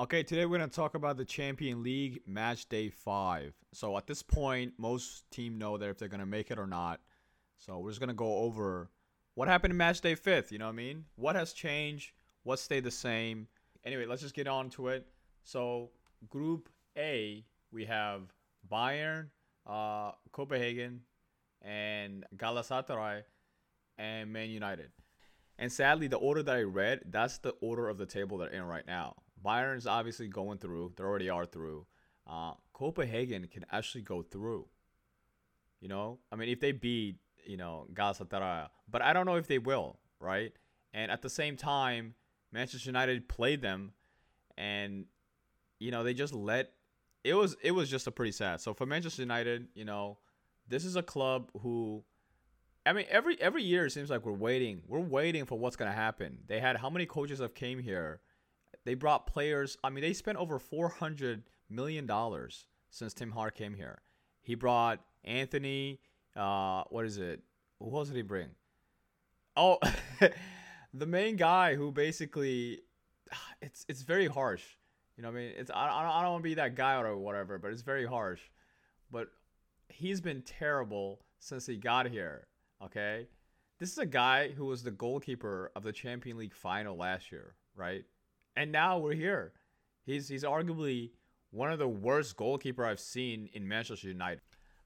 Okay, today we're going to talk about the Champion League match day five. So at this point, most team know that if they're going to make it or not. So we're just going to go over what happened in match day fifth. You know what I mean? What has changed? What stayed the same? Anyway, let's just get on to it. So Group A, we have Bayern, uh, Copenhagen, and Galatasaray, and Man United. And sadly, the order that I read, that's the order of the table they're in right now. Bayern's obviously going through. They already are through. Uh, Copenhagen can actually go through. You know, I mean, if they beat, you know, Galatasaray, but I don't know if they will, right? And at the same time, Manchester United played them, and you know they just let. It was it was just a pretty sad. So for Manchester United, you know, this is a club who I mean, every every year it seems like we're waiting. We're waiting for what's gonna happen. They had how many coaches have came here they brought players. I mean, they spent over four hundred million dollars since Ten Hag came here. He brought Antony. Uh, what is it? Who else did he bring? Oh, the main guy who basically, it's it's very harsh. You know, I mean, it's I I don't want to be that guy or whatever, but it's very harsh. But he's been terrible since he got here. Okay, this is a guy who was the goalkeeper of the Champion League final last year, right? And now we're here. He's he's arguably one of the worst goalkeeper I've seen in Manchester United.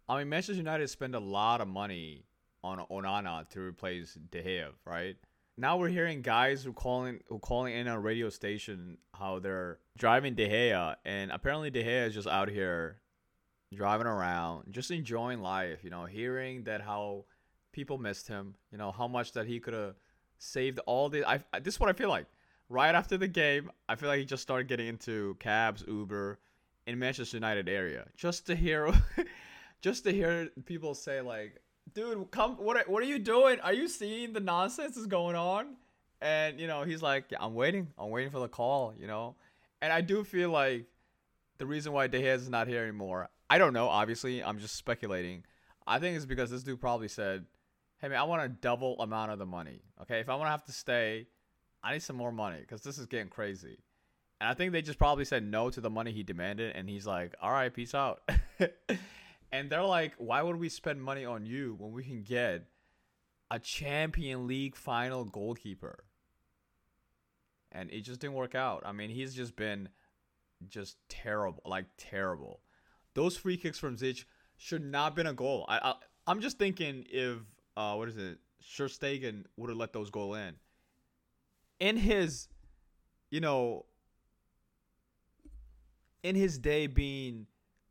I mean, Manchester United spent a lot of money on Onana to replace De Gea, right? Now we're hearing guys who calling who calling in a radio station how they're driving De Gea, and apparently De Gea is just out here driving around, just enjoying life. You know, hearing that how people missed him. You know how much that he could have saved all the. I this is what I feel like right after the game, I feel like he just started getting into cabs, Uber, in Manchester United area, just to hear, just to hear people say like, "Dude, come! What are, what are you doing? Are you seeing the nonsense is going on?" And you know, he's like, yeah, "I'm waiting. I'm waiting for the call." You know, and I do feel like the reason why De Gea is not here anymore. I don't know. Obviously, I'm just speculating. I think it's because this dude probably said, "Hey man, I want a double amount of the money. Okay, if I want to have to stay." I need some more money because this is getting crazy. And I think they just probably said no to the money he demanded, and he's like, "All right, peace out." and they're like, "Why would we spend money on you when we can get a Champion League final goalkeeper?" And it just didn't work out. I mean, he's just been just terrible, like terrible. Those free kicks from Ziyech should not have been a goal. I, I I'm just thinking if uh what is it, Ter Stegen would have let those go in in his, you know, in his day being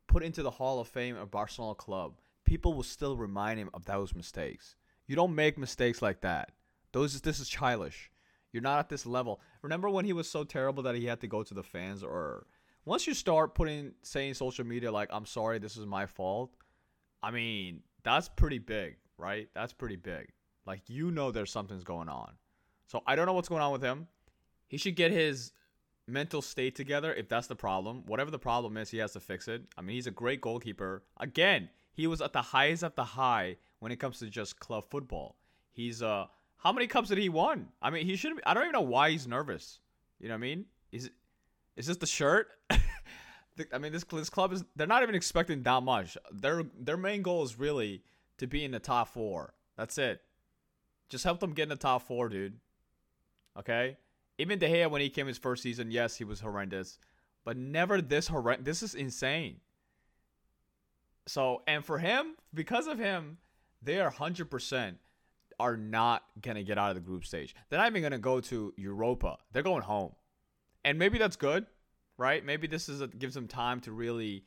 put into the Hall of Fame of Barcelona club, people will still remind him of those mistakes. You don't make mistakes like that. Those this is childish. You're not at this level. Remember when he was so terrible that he had to go to the fans or once you start putting saying social media like I'm sorry, this is my fault. I mean, that's pretty big, right? That's pretty big. Like you know there's something's going on. So I don't know what's going on with him. He should get his mental state together if that's the problem. Whatever the problem is, he has to fix it. I mean, he's a great goalkeeper. Again, he was at the highest of the high when it comes to just club football. He's uh how many cups did he won? I mean, he should I don't even know why he's nervous. You know what I mean? Is is this the shirt? I mean, this this club is they're not even expecting that much. Their their main goal is really to be in the top 4. That's it. Just help them get in the top 4, dude. Okay, even De Gea when he came his first season, yes, he was horrendous, but never this horrendous. This is insane. So, and for him, because of him, they are hundred percent are not gonna get out of the group stage. They're not even gonna go to Europa. They're going home, and maybe that's good, right? Maybe this is a, gives them time to really.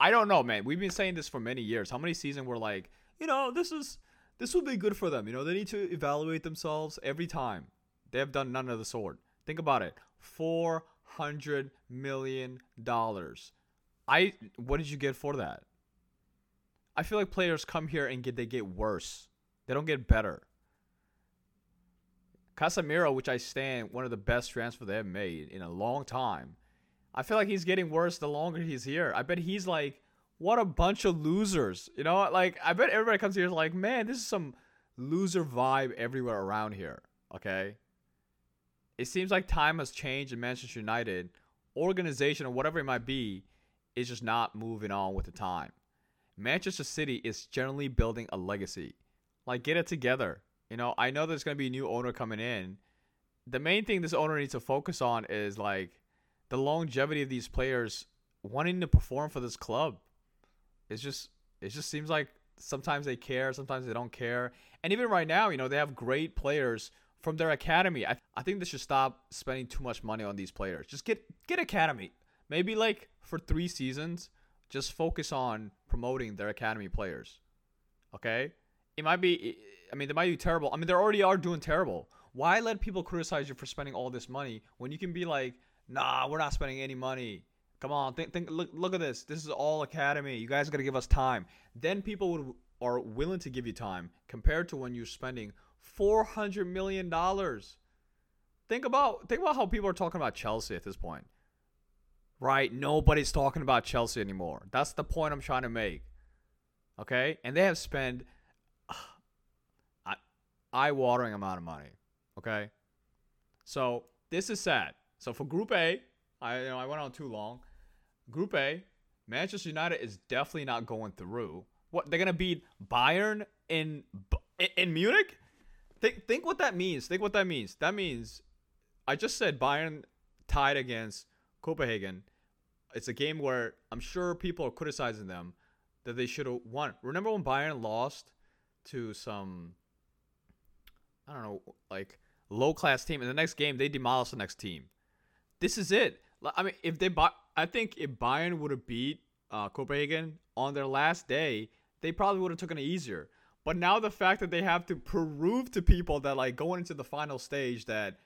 I don't know, man. We've been saying this for many years. How many seasons we're like, you know, this is this will be good for them. You know, they need to evaluate themselves every time. They have done none of the sort. Think about it. Four hundred million dollars. I what did you get for that? I feel like players come here and get they get worse. They don't get better. Casemiro, which I stand one of the best transfers they have made in a long time. I feel like he's getting worse the longer he's here. I bet he's like, what a bunch of losers. You know, like I bet everybody comes here is like, man, this is some loser vibe everywhere around here. Okay it seems like time has changed in Manchester United organization or whatever it might be is just not moving on with the time. Manchester City is generally building a legacy. Like, get it together. You know, I know there's going to be a new owner coming in. The main thing this owner needs to focus on is like the longevity of these players wanting to perform for this club. It's just, it just seems like sometimes they care, sometimes they don't care. And even right now, you know, they have great players from their academy. I, I think they should stop spending too much money on these players. Just get get academy. Maybe like for 3 seasons, just focus on promoting their academy players. Okay? It might be I mean, they might be terrible. I mean, they already are doing terrible. Why let people criticize you for spending all this money when you can be like, "Nah, we're not spending any money. Come on, think, think, look, look at this. This is all academy. You guys got to give us time." Then people would are willing to give you time compared to when you're spending four hundred million dollars. Think about think about how people are talking about Chelsea at this point. Right? Nobody's talking about Chelsea anymore. That's the point I'm trying to make. Okay? And they have spent uh, eye-watering amount of money. Okay? So, this is sad. So for Group A, I you know I went on too long. Group A, Manchester United is definitely not going through. What they're gonna beat Bayern in in Munich? Think think what that means. Think what that means. That means I just said Bayern tied against Copenhagen. It's a game where I'm sure people are criticizing them that they should have won. Remember when Bayern lost to some I don't know, like low class team. In the next game, they demolished the next team. This is it. I mean, if they, I think if Bayern would have beat uh, Copenhagen on their last day, they probably would have taken it easier. But now the fact that they have to prove to people that like going into the final stage that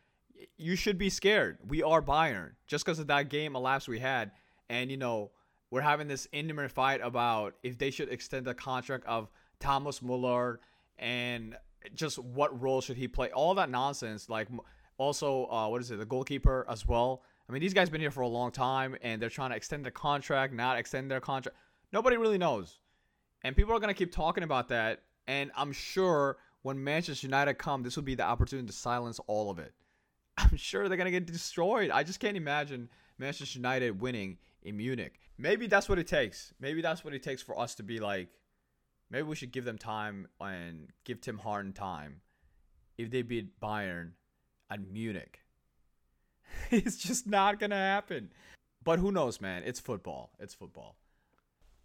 you should be scared. We are Bayern just because of that game elapsed we had, and you know we're having this intimate fight about if they should extend the contract of Thomas Muller and just what role should he play. All that nonsense. Like also, uh, what is it? The goalkeeper as well. I mean, these guys been here for a long time, and they're trying to extend their contract, not extend their contract. Nobody really knows. And people are going to keep talking about that. And I'm sure when Manchester United come, this will be the opportunity to silence all of it. I'm sure they're going to get destroyed. I just can't imagine Manchester United winning in Munich. Maybe that's what it takes. Maybe that's what it takes for us to be like, maybe we should give them time and give Tim Harden time if they beat Bayern at Munich. it's just not going to happen. But who knows, man? It's football. It's football.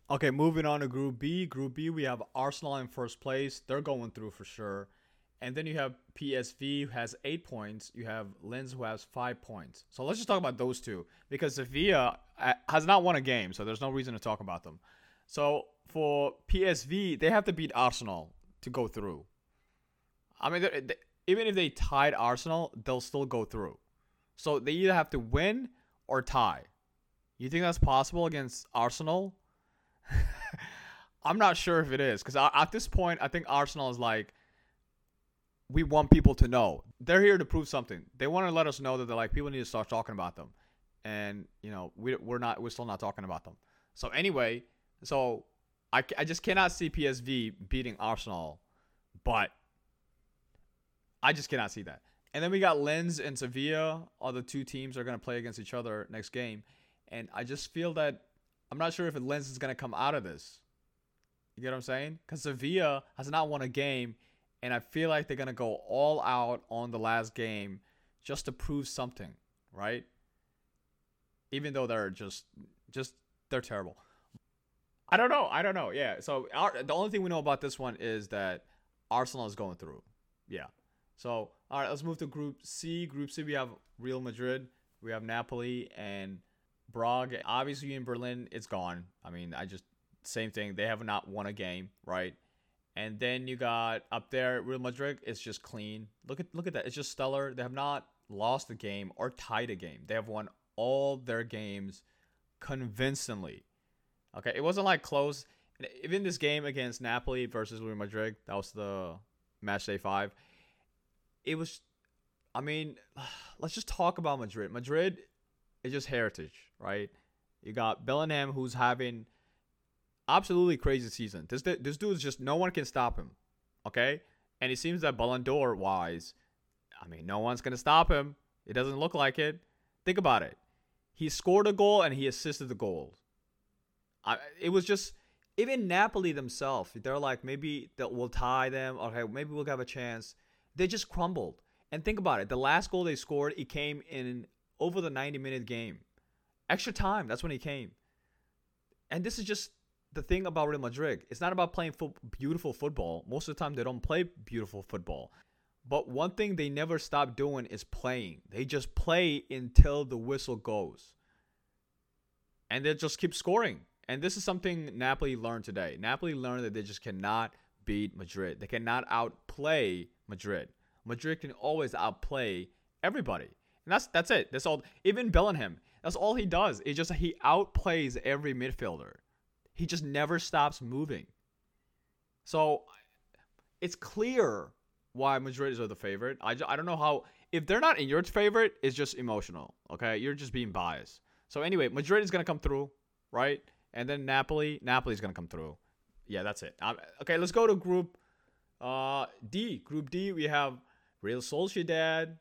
Okay, moving on to Group B. Group B, we have Arsenal in first place. They're going through for sure. And then you have PSV who has eight points. You have Lens who has five points. So let's just talk about those two because Sevilla uh, has not won a game, so there's no reason to talk about them. So for PSV, they have to beat Arsenal to go through. I mean, they, even if they tied Arsenal, they'll still go through. So they either have to win or tie. You think that's possible against Arsenal? I'm not sure if it is because at this point, I think Arsenal is like, we want people to know they're here to prove something. They want to let us know that they're like people need to start talking about them, and you know we we're not we're still not talking about them. So anyway, so I I just cannot see PSV beating Arsenal, but I just cannot see that. And then we got Lens and Sevilla. All the two teams are going to play against each other next game. And I just feel that I'm not sure if Lens is going to come out of this. You get what I'm saying? Because Sevilla has not won a game, and I feel like they're to go all out on the last game just to prove something, right? Even though they're just, just, they're terrible. I don't know. I don't know. Yeah. So our, the only thing we know about this one is that Arsenal is going through. Yeah. So all right, let's move to Group C. Group C, we have Real Madrid, we have Napoli, and Braga, obviously in Berlin, it's gone. I mean, I just same thing. They have not won a game, right? And then you got up there Real Madrid. It's just clean. Look at look at that. It's just stellar. They have not lost a game or tied a game. They have won all their games convincingly. Okay, it wasn't like close. Even this game against Napoli versus Real Madrid, that was the match day five. It was, I mean, let's just talk about Madrid. Madrid is just heritage, right? You got Bellingham who's having absolutely crazy season. This this dude is just no one can stop him. Okay? And it seems that Ballon d'Or wise, I mean, no one's gonna stop him. It doesn't look like it. Think about it. he scored a goal and he assisted the goal. I, it was just even Napoli themselves. They're like maybe that we'll tie them. Okay, maybe we'll have a chance. They just crumbled. And think about it. The last goal they scored, it came in over the 90 minute game. Extra time. That's when he came. And this is just the thing about Real Madrid. It's not about playing fo- beautiful football. Most of the time, they don't play beautiful football. But one thing they never stop doing is playing. They just play until the whistle goes. And they just keep scoring. And this is something Napoli learned today. Napoli learned that they just cannot beat Madrid. They cannot outplay Madrid. Madrid can always outplay everybody. And that's that's it. That's all even Bellingham. That's all he does. It's just he outplays every midfielder. He just never stops moving. So it's clear why Madrid is the favorite. I, I don't know how if they're not in your favorite, it's just emotional. Okay, you're just being biased. So anyway, Madrid is gonna come through, right? And then Napoli, Napoli is gonna come through. Yeah, that's it. Um, okay, let's go to Group uh, D. Group D, we have Real Sociedad.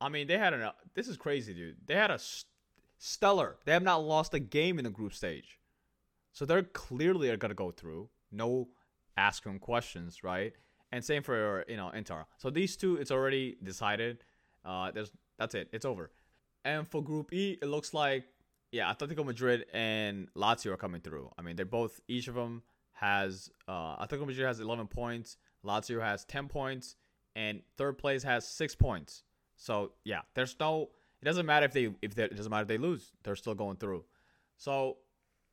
I mean, they had a. This is crazy, dude. They had a stellar. They have not lost a game in the group stage, so they're clearly are gonna go through. No asking questions, right? And same for you know Inter. So these two, it's already decided. Uh, there's that's it. It's over. And for Group E, it looks like yeah, Atletico Madrid and Lazio are coming through. I mean, they're both each of them has uh, Atletico Madrid has 11 points, Lazio has 10 points, and third place has six points. So yeah, there's no. It doesn't matter if they if they, it doesn't matter if they lose. They're still going through. So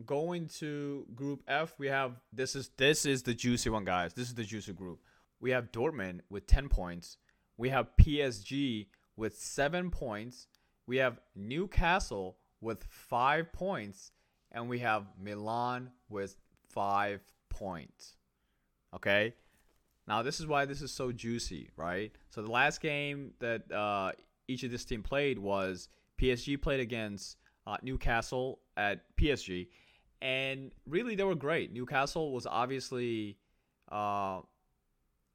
going to Group F, we have this is this is the juicy one, guys. This is the juicy group. We have Dortmund with 10 points. We have PSG with seven points. We have Newcastle with five points, and we have Milan with five points. Okay. Now this is why this is so juicy, right? So the last game that uh, each of this team played was PSG played against uh, Newcastle at PSG, and really they were great. Newcastle was obviously uh,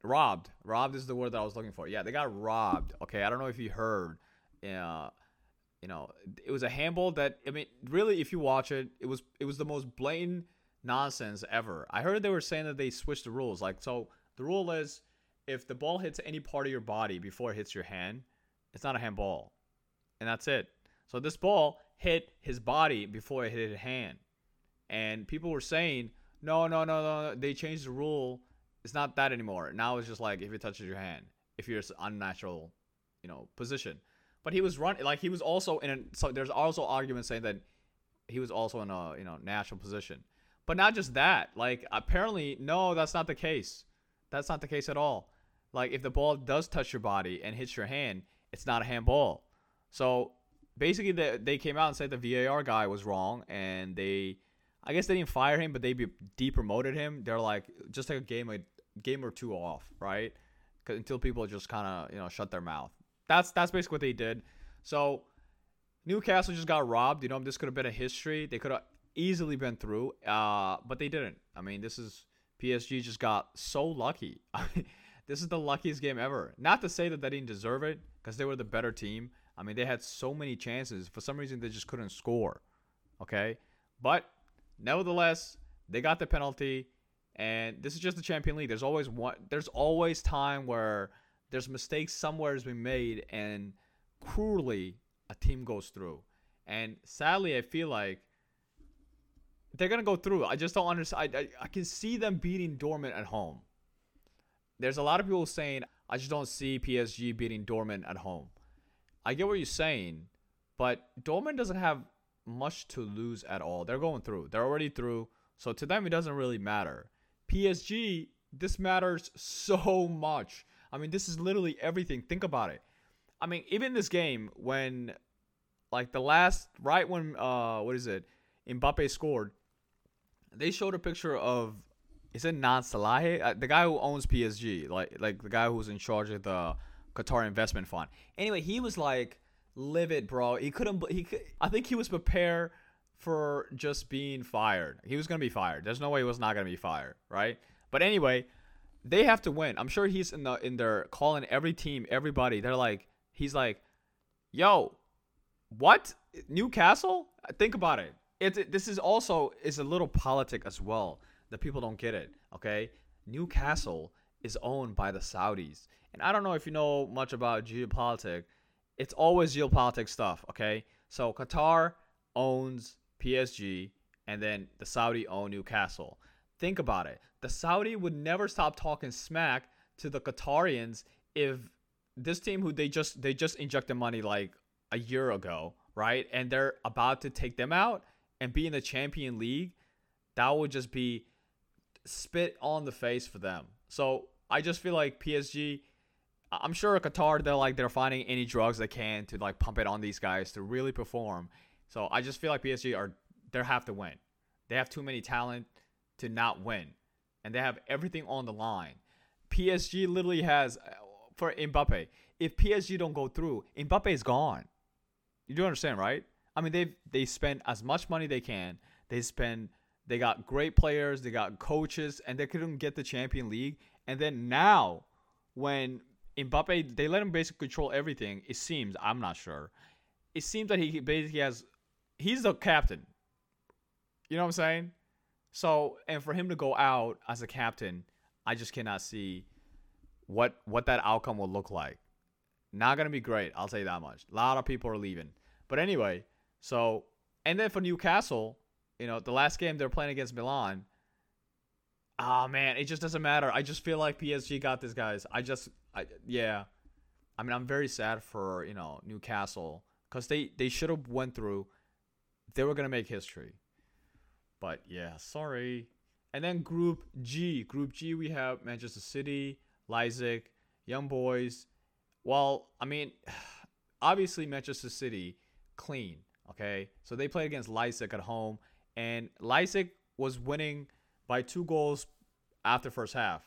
robbed. Robbed is the word that I was looking for. Yeah, they got robbed. Okay, I don't know if you heard. Uh, you know, it was a handball that I mean, really, if you watch it, it was it was the most blatant nonsense ever. I heard they were saying that they switched the rules. Like, so the rule is if the ball hits any part of your body before it hits your hand, it's not a handball, and that's it. So this ball hit his body before it hit his hand, and people were saying, no, no, no, no, they changed the rule. It's not that anymore. Now it's just like if it touches your hand, if you're unnatural, you know, position. But he was running like he was also in a so there's also arguments saying that he was also in a you know natural position. But not just that. Like apparently no, that's not the case. That's not the case at all. Like if the ball does touch your body and hits your hand, it's not a handball. So basically they, they came out and said the VAR guy was wrong and they I guess they didn't fire him, but they depromoted him. They're like just like a game a game or two off, right? Until people just kind of you know shut their mouth. That's that's basically what they did. So Newcastle just got robbed. You know, this could have been a history. They could have easily been through, uh, but they didn't. I mean, this is PSG just got so lucky. this is the luckiest game ever. Not to say that they didn't deserve it, because they were the better team. I mean, they had so many chances. For some reason, they just couldn't score. Okay, but nevertheless, they got the penalty, and this is just the Champion League. There's always one. There's always time where there's mistakes somewhere has been made and cruelly a team goes through. And sadly, I feel like they're gonna go through. I just don't understand. I, I, I can see them beating Dortmund at home. There's a lot of people saying I just don't see PSG beating Dortmund at home. I get what you're saying, but Dortmund doesn't have much to lose at all. They're going through. They're already through. So to them, it doesn't really matter. PSG, this matters so much. I mean, this is literally everything. Think about it. I mean, even this game when like the last right when uh what is it? Mbappe scored. They showed a picture of is it Nasser Al-Khelaifi, uh, the guy who owns PSG, like like the guy who's in charge of the Qatar investment fund. Anyway, he was like livid, bro. He couldn't he could, I think he was prepared for just being fired. He was to be fired. There's no way he was not to be fired, right? But anyway, they have to win. I'm sure he's in the in there calling every team, everybody. They're like, he's like, yo, What? Newcastle? Think about it. It, it this is also is a little politic as well. The people don't get it. Okay, Newcastle is owned by the Saudis, and I don't know if you know much about geopolitics. It's always geopolitics stuff. Okay, so Qatar owns PSG, and then the Saudi own Newcastle. Think about it. The Saudi would never stop talking smack to the Qatarians if this team who they just they just injected money like a year ago, right? And they're about to take them out and be in the champion league, that would just be spit on the face for them. So I just feel like PSG I'm sure Qatar they're like they're finding any drugs they can to like pump it on these guys to really perform. So I just feel like PSG are they have to win. They have too many talent to not win. And they have everything on the line. PSG literally has uh, for Mbappe. If PSG don't go through, Mbappe is gone. You do understand, right? I mean, they they spend as much money they can. They spend. They got great players. They got coaches, and they couldn't get the Champion League. And then now, when Mbappe, they let him basically control everything. It seems. I'm not sure. It seems that he basically has. He's the captain. You know what I'm saying? So, and for him to go out as a captain, I just cannot see what what that outcome will look like. Not gonna be great. I'll say that much. A lot of people are leaving. But anyway, so and then for Newcastle, you know, the last game they're playing against Milan. Ah oh, man, it just doesn't matter. I just feel like PSG got this, guys. I just, I yeah. I mean, I'm very sad for you know Newcastle because they they should have went through. They were gonna make history, but yeah, sorry. And then Group G, Group G, we have Manchester City, Leipzig, Young Boys. Well, I mean, obviously Manchester City clean. Okay, so they played against Leipzig at home, and Leipzig was winning by two goals after first half.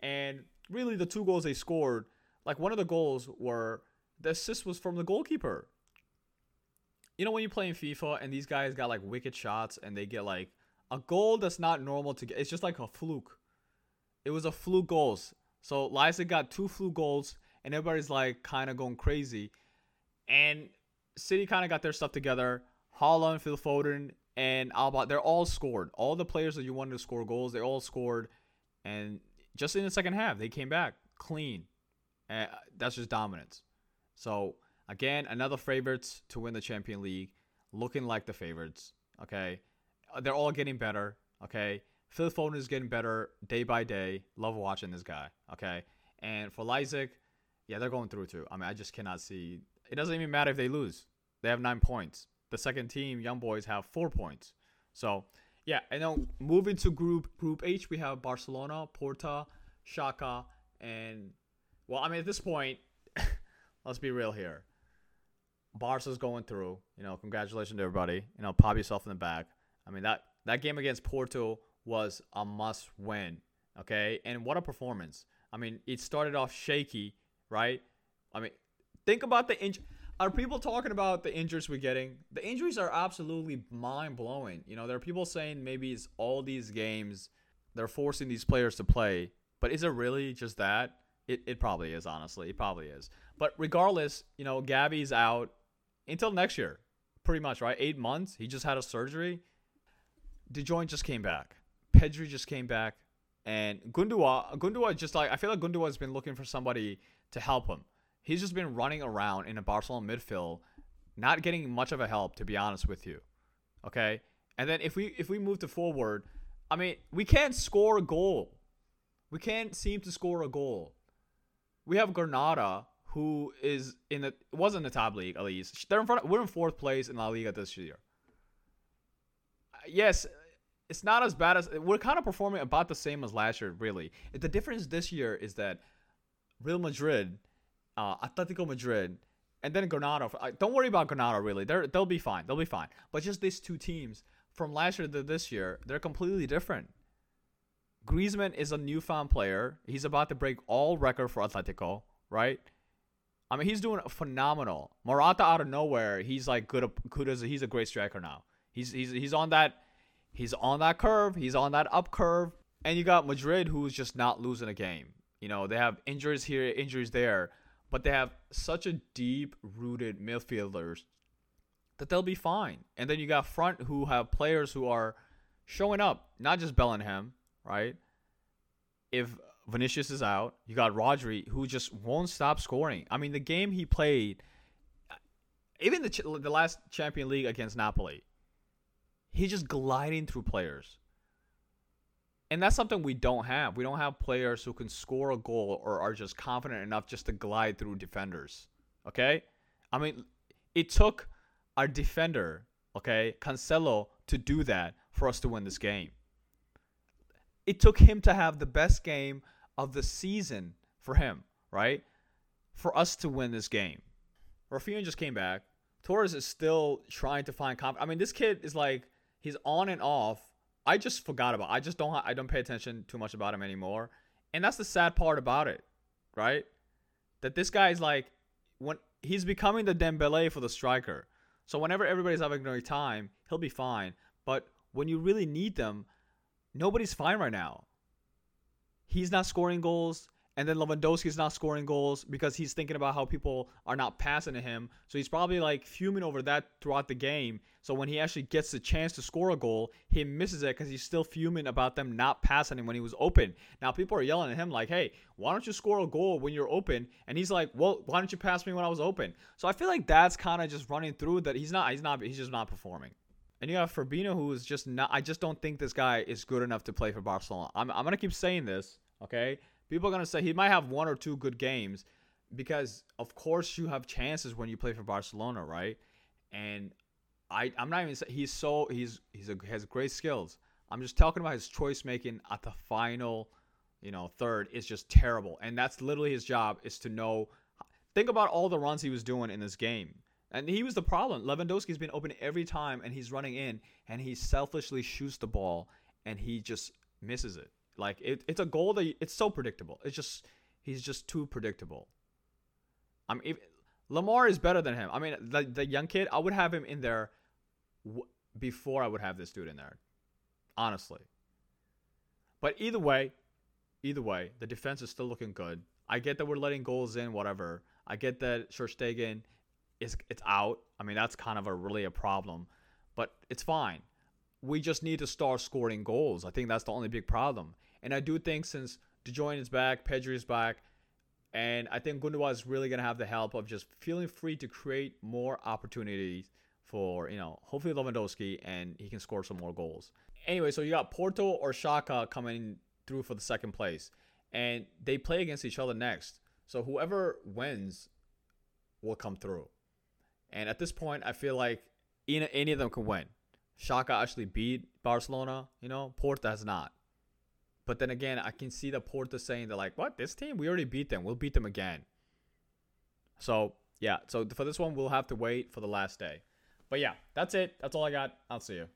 And really, the two goals they scored, like one of the goals were the assist was from the goalkeeper. You know when you play in FIFA and these guys got like wicked shots and they get like a goal that's not normal to get. It's just like a fluke. It was a fluke goals. So Leipzig got two fluke goals and everybody's like kind of going crazy. And City kind of got their stuff together. Haaland, Phil Foden, and Alba, they're all scored. All the players that you wanted to score goals, they all scored. And just in the second half, they came back clean. And that's just dominance. So again, another favorites to win the Champion League, looking like the favorites. Okay, uh, they're all getting better. Okay, Phil Foden is getting better day by day. Love watching this guy. Okay, and for Leipzig, yeah, they're going through too. I mean, I just cannot see it doesn't even matter if they lose. They have nine points. The second team, Young Boys, have four points. So yeah, and then moving to group group H, we have Barcelona, Porto, Shakhtar, and well, I mean at this point, let's be real here. Barca's going through. You know, congratulations to everybody. You know, pop yourself in the back. I mean that that game against Porto was a must win. Okay, and what a performance. I mean, it started off shaky, right? I mean, Think about the injury. Are people talking about the injuries we're getting? The injuries are absolutely mind blowing. You know, there are people saying maybe it's all these games they're forcing these players to play, but is it really just that? It, it probably is, honestly. It probably is. But regardless, you know, Gavi's out until next year, pretty much, right? Eight months. He just had a surgery. De Jong just came back. Pedri just came back. And Gundogan, Gundogan just like, I feel like Gundogan has been looking for somebody to help him he's just been running around in a Barcelona midfield, not getting much of a help, to be honest with you. Okay, and then if we if we move to forward, I mean, we can't score a goal. We can't seem to score a goal. We have Girona, who is in the was in the top league at least. They're in front. We're in fourth place in La Liga this year. Uh, yes, it's not as bad as we're kind of performing about the same as last year. Really, the difference this year is that Real Madrid uh, Atletico Madrid, and then Girona. Don't worry about Girona really. They're they'll be fine. They'll be fine. But just these two teams from last year to this year, they're completely different. Griezmann is a newfound player. He's about to break all record for Atletico, right? I mean, he's doing phenomenal. Morata out of nowhere, he's like good. Good as he's a great striker now. He's he's he's on that. He's on that curve. He's on that up curve. And you got Madrid, who's just not losing a game. You know, they have injuries here, injuries there but they have such a deep rooted midfielders that they'll be fine. And then you got front who have players who are showing up, not just Bellingham, right? If Vinicius is out, you got Rodri who just won't stop scoring. I mean, the game he played, even the the last Champion League against Napoli, he's just gliding through players. And that's something we don't have. We don't have players who can score a goal or are just confident enough just to glide through defenders. Okay? I mean, it took our defender, okay, Cancelo, to do that for us to win this game. It took him to have the best game of the season for him, right? For us to win this game. Raphinha just came back. Torres is still trying to find confidence. I mean, this kid is like he's on and off. I just forgot about. I just don't. I don't pay attention too much about him anymore. And that's the sad part about it, right? That this guy is like when he's becoming the Dembele for the striker. So whenever everybody's having a great time, he'll be fine. But when you really need them, nobody's fine right now. He's not scoring goals. And then Lewandowski's not scoring goals because he's thinking about how people are not passing to him. So he's probably like fuming over that throughout the game. So when he actually gets the chance to score a goal, he misses it because he's still fuming about them not passing him when he was open. Now people are yelling at him like, "Hey, why don't you score a goal when you're open?" And he's like, "Well, why don't you pass me when I was open?" So I feel like that's kind of just running through that he's not he's not he's just not performing. And you have Fabinho, who is just not. I just don't think this guy is good enough to play for Barcelona. I'm, I'm gonna keep saying this, okay? People are gonna say he might have one or two good games because of course you have chances when you play for Barcelona, right? And I I'm not even saying he's so he's he's a, has great skills. I'm just talking about his choice making at the final, you know, third is just terrible. And that's literally his job is to know think about all the runs he was doing in this game. And he was the problem. Lewandowski's been open every time and he's running in and he selfishly shoots the ball and he just misses it. Like it, it's a goal that it's so predictable. It's just he's just too predictable. I mean, if, Lamar is better than him. I mean, the the young kid, I would have him in there w- before I would have this dude in there, honestly. But either way, either way, the defense is still looking good. I get that we're letting goals in, whatever. I get that Ter is it's out. I mean, that's kind of a really a problem, but it's fine. We just need to start scoring goals. I think that's the only big problem. And I do think since De Jong is back, Pedri is back, and I think Gundogan is really going to have the help of just feeling free to create more opportunities for, you know, hopefully Lewandowski and he can score some more goals. Anyway, so you got Porto or Shakhtar coming through for the second place. And they play against each other next. So whoever wins will come through. And at this point, I feel like any of them can win. Shakhtar actually beat Barcelona, you know, Porto has not. But then again, I can see the Porto saying they're like, "What? This team? We already beat them. We'll beat them again." So yeah, so for this one, we'll have to wait for the last day. But yeah, that's it. That's all I got. I'll see you.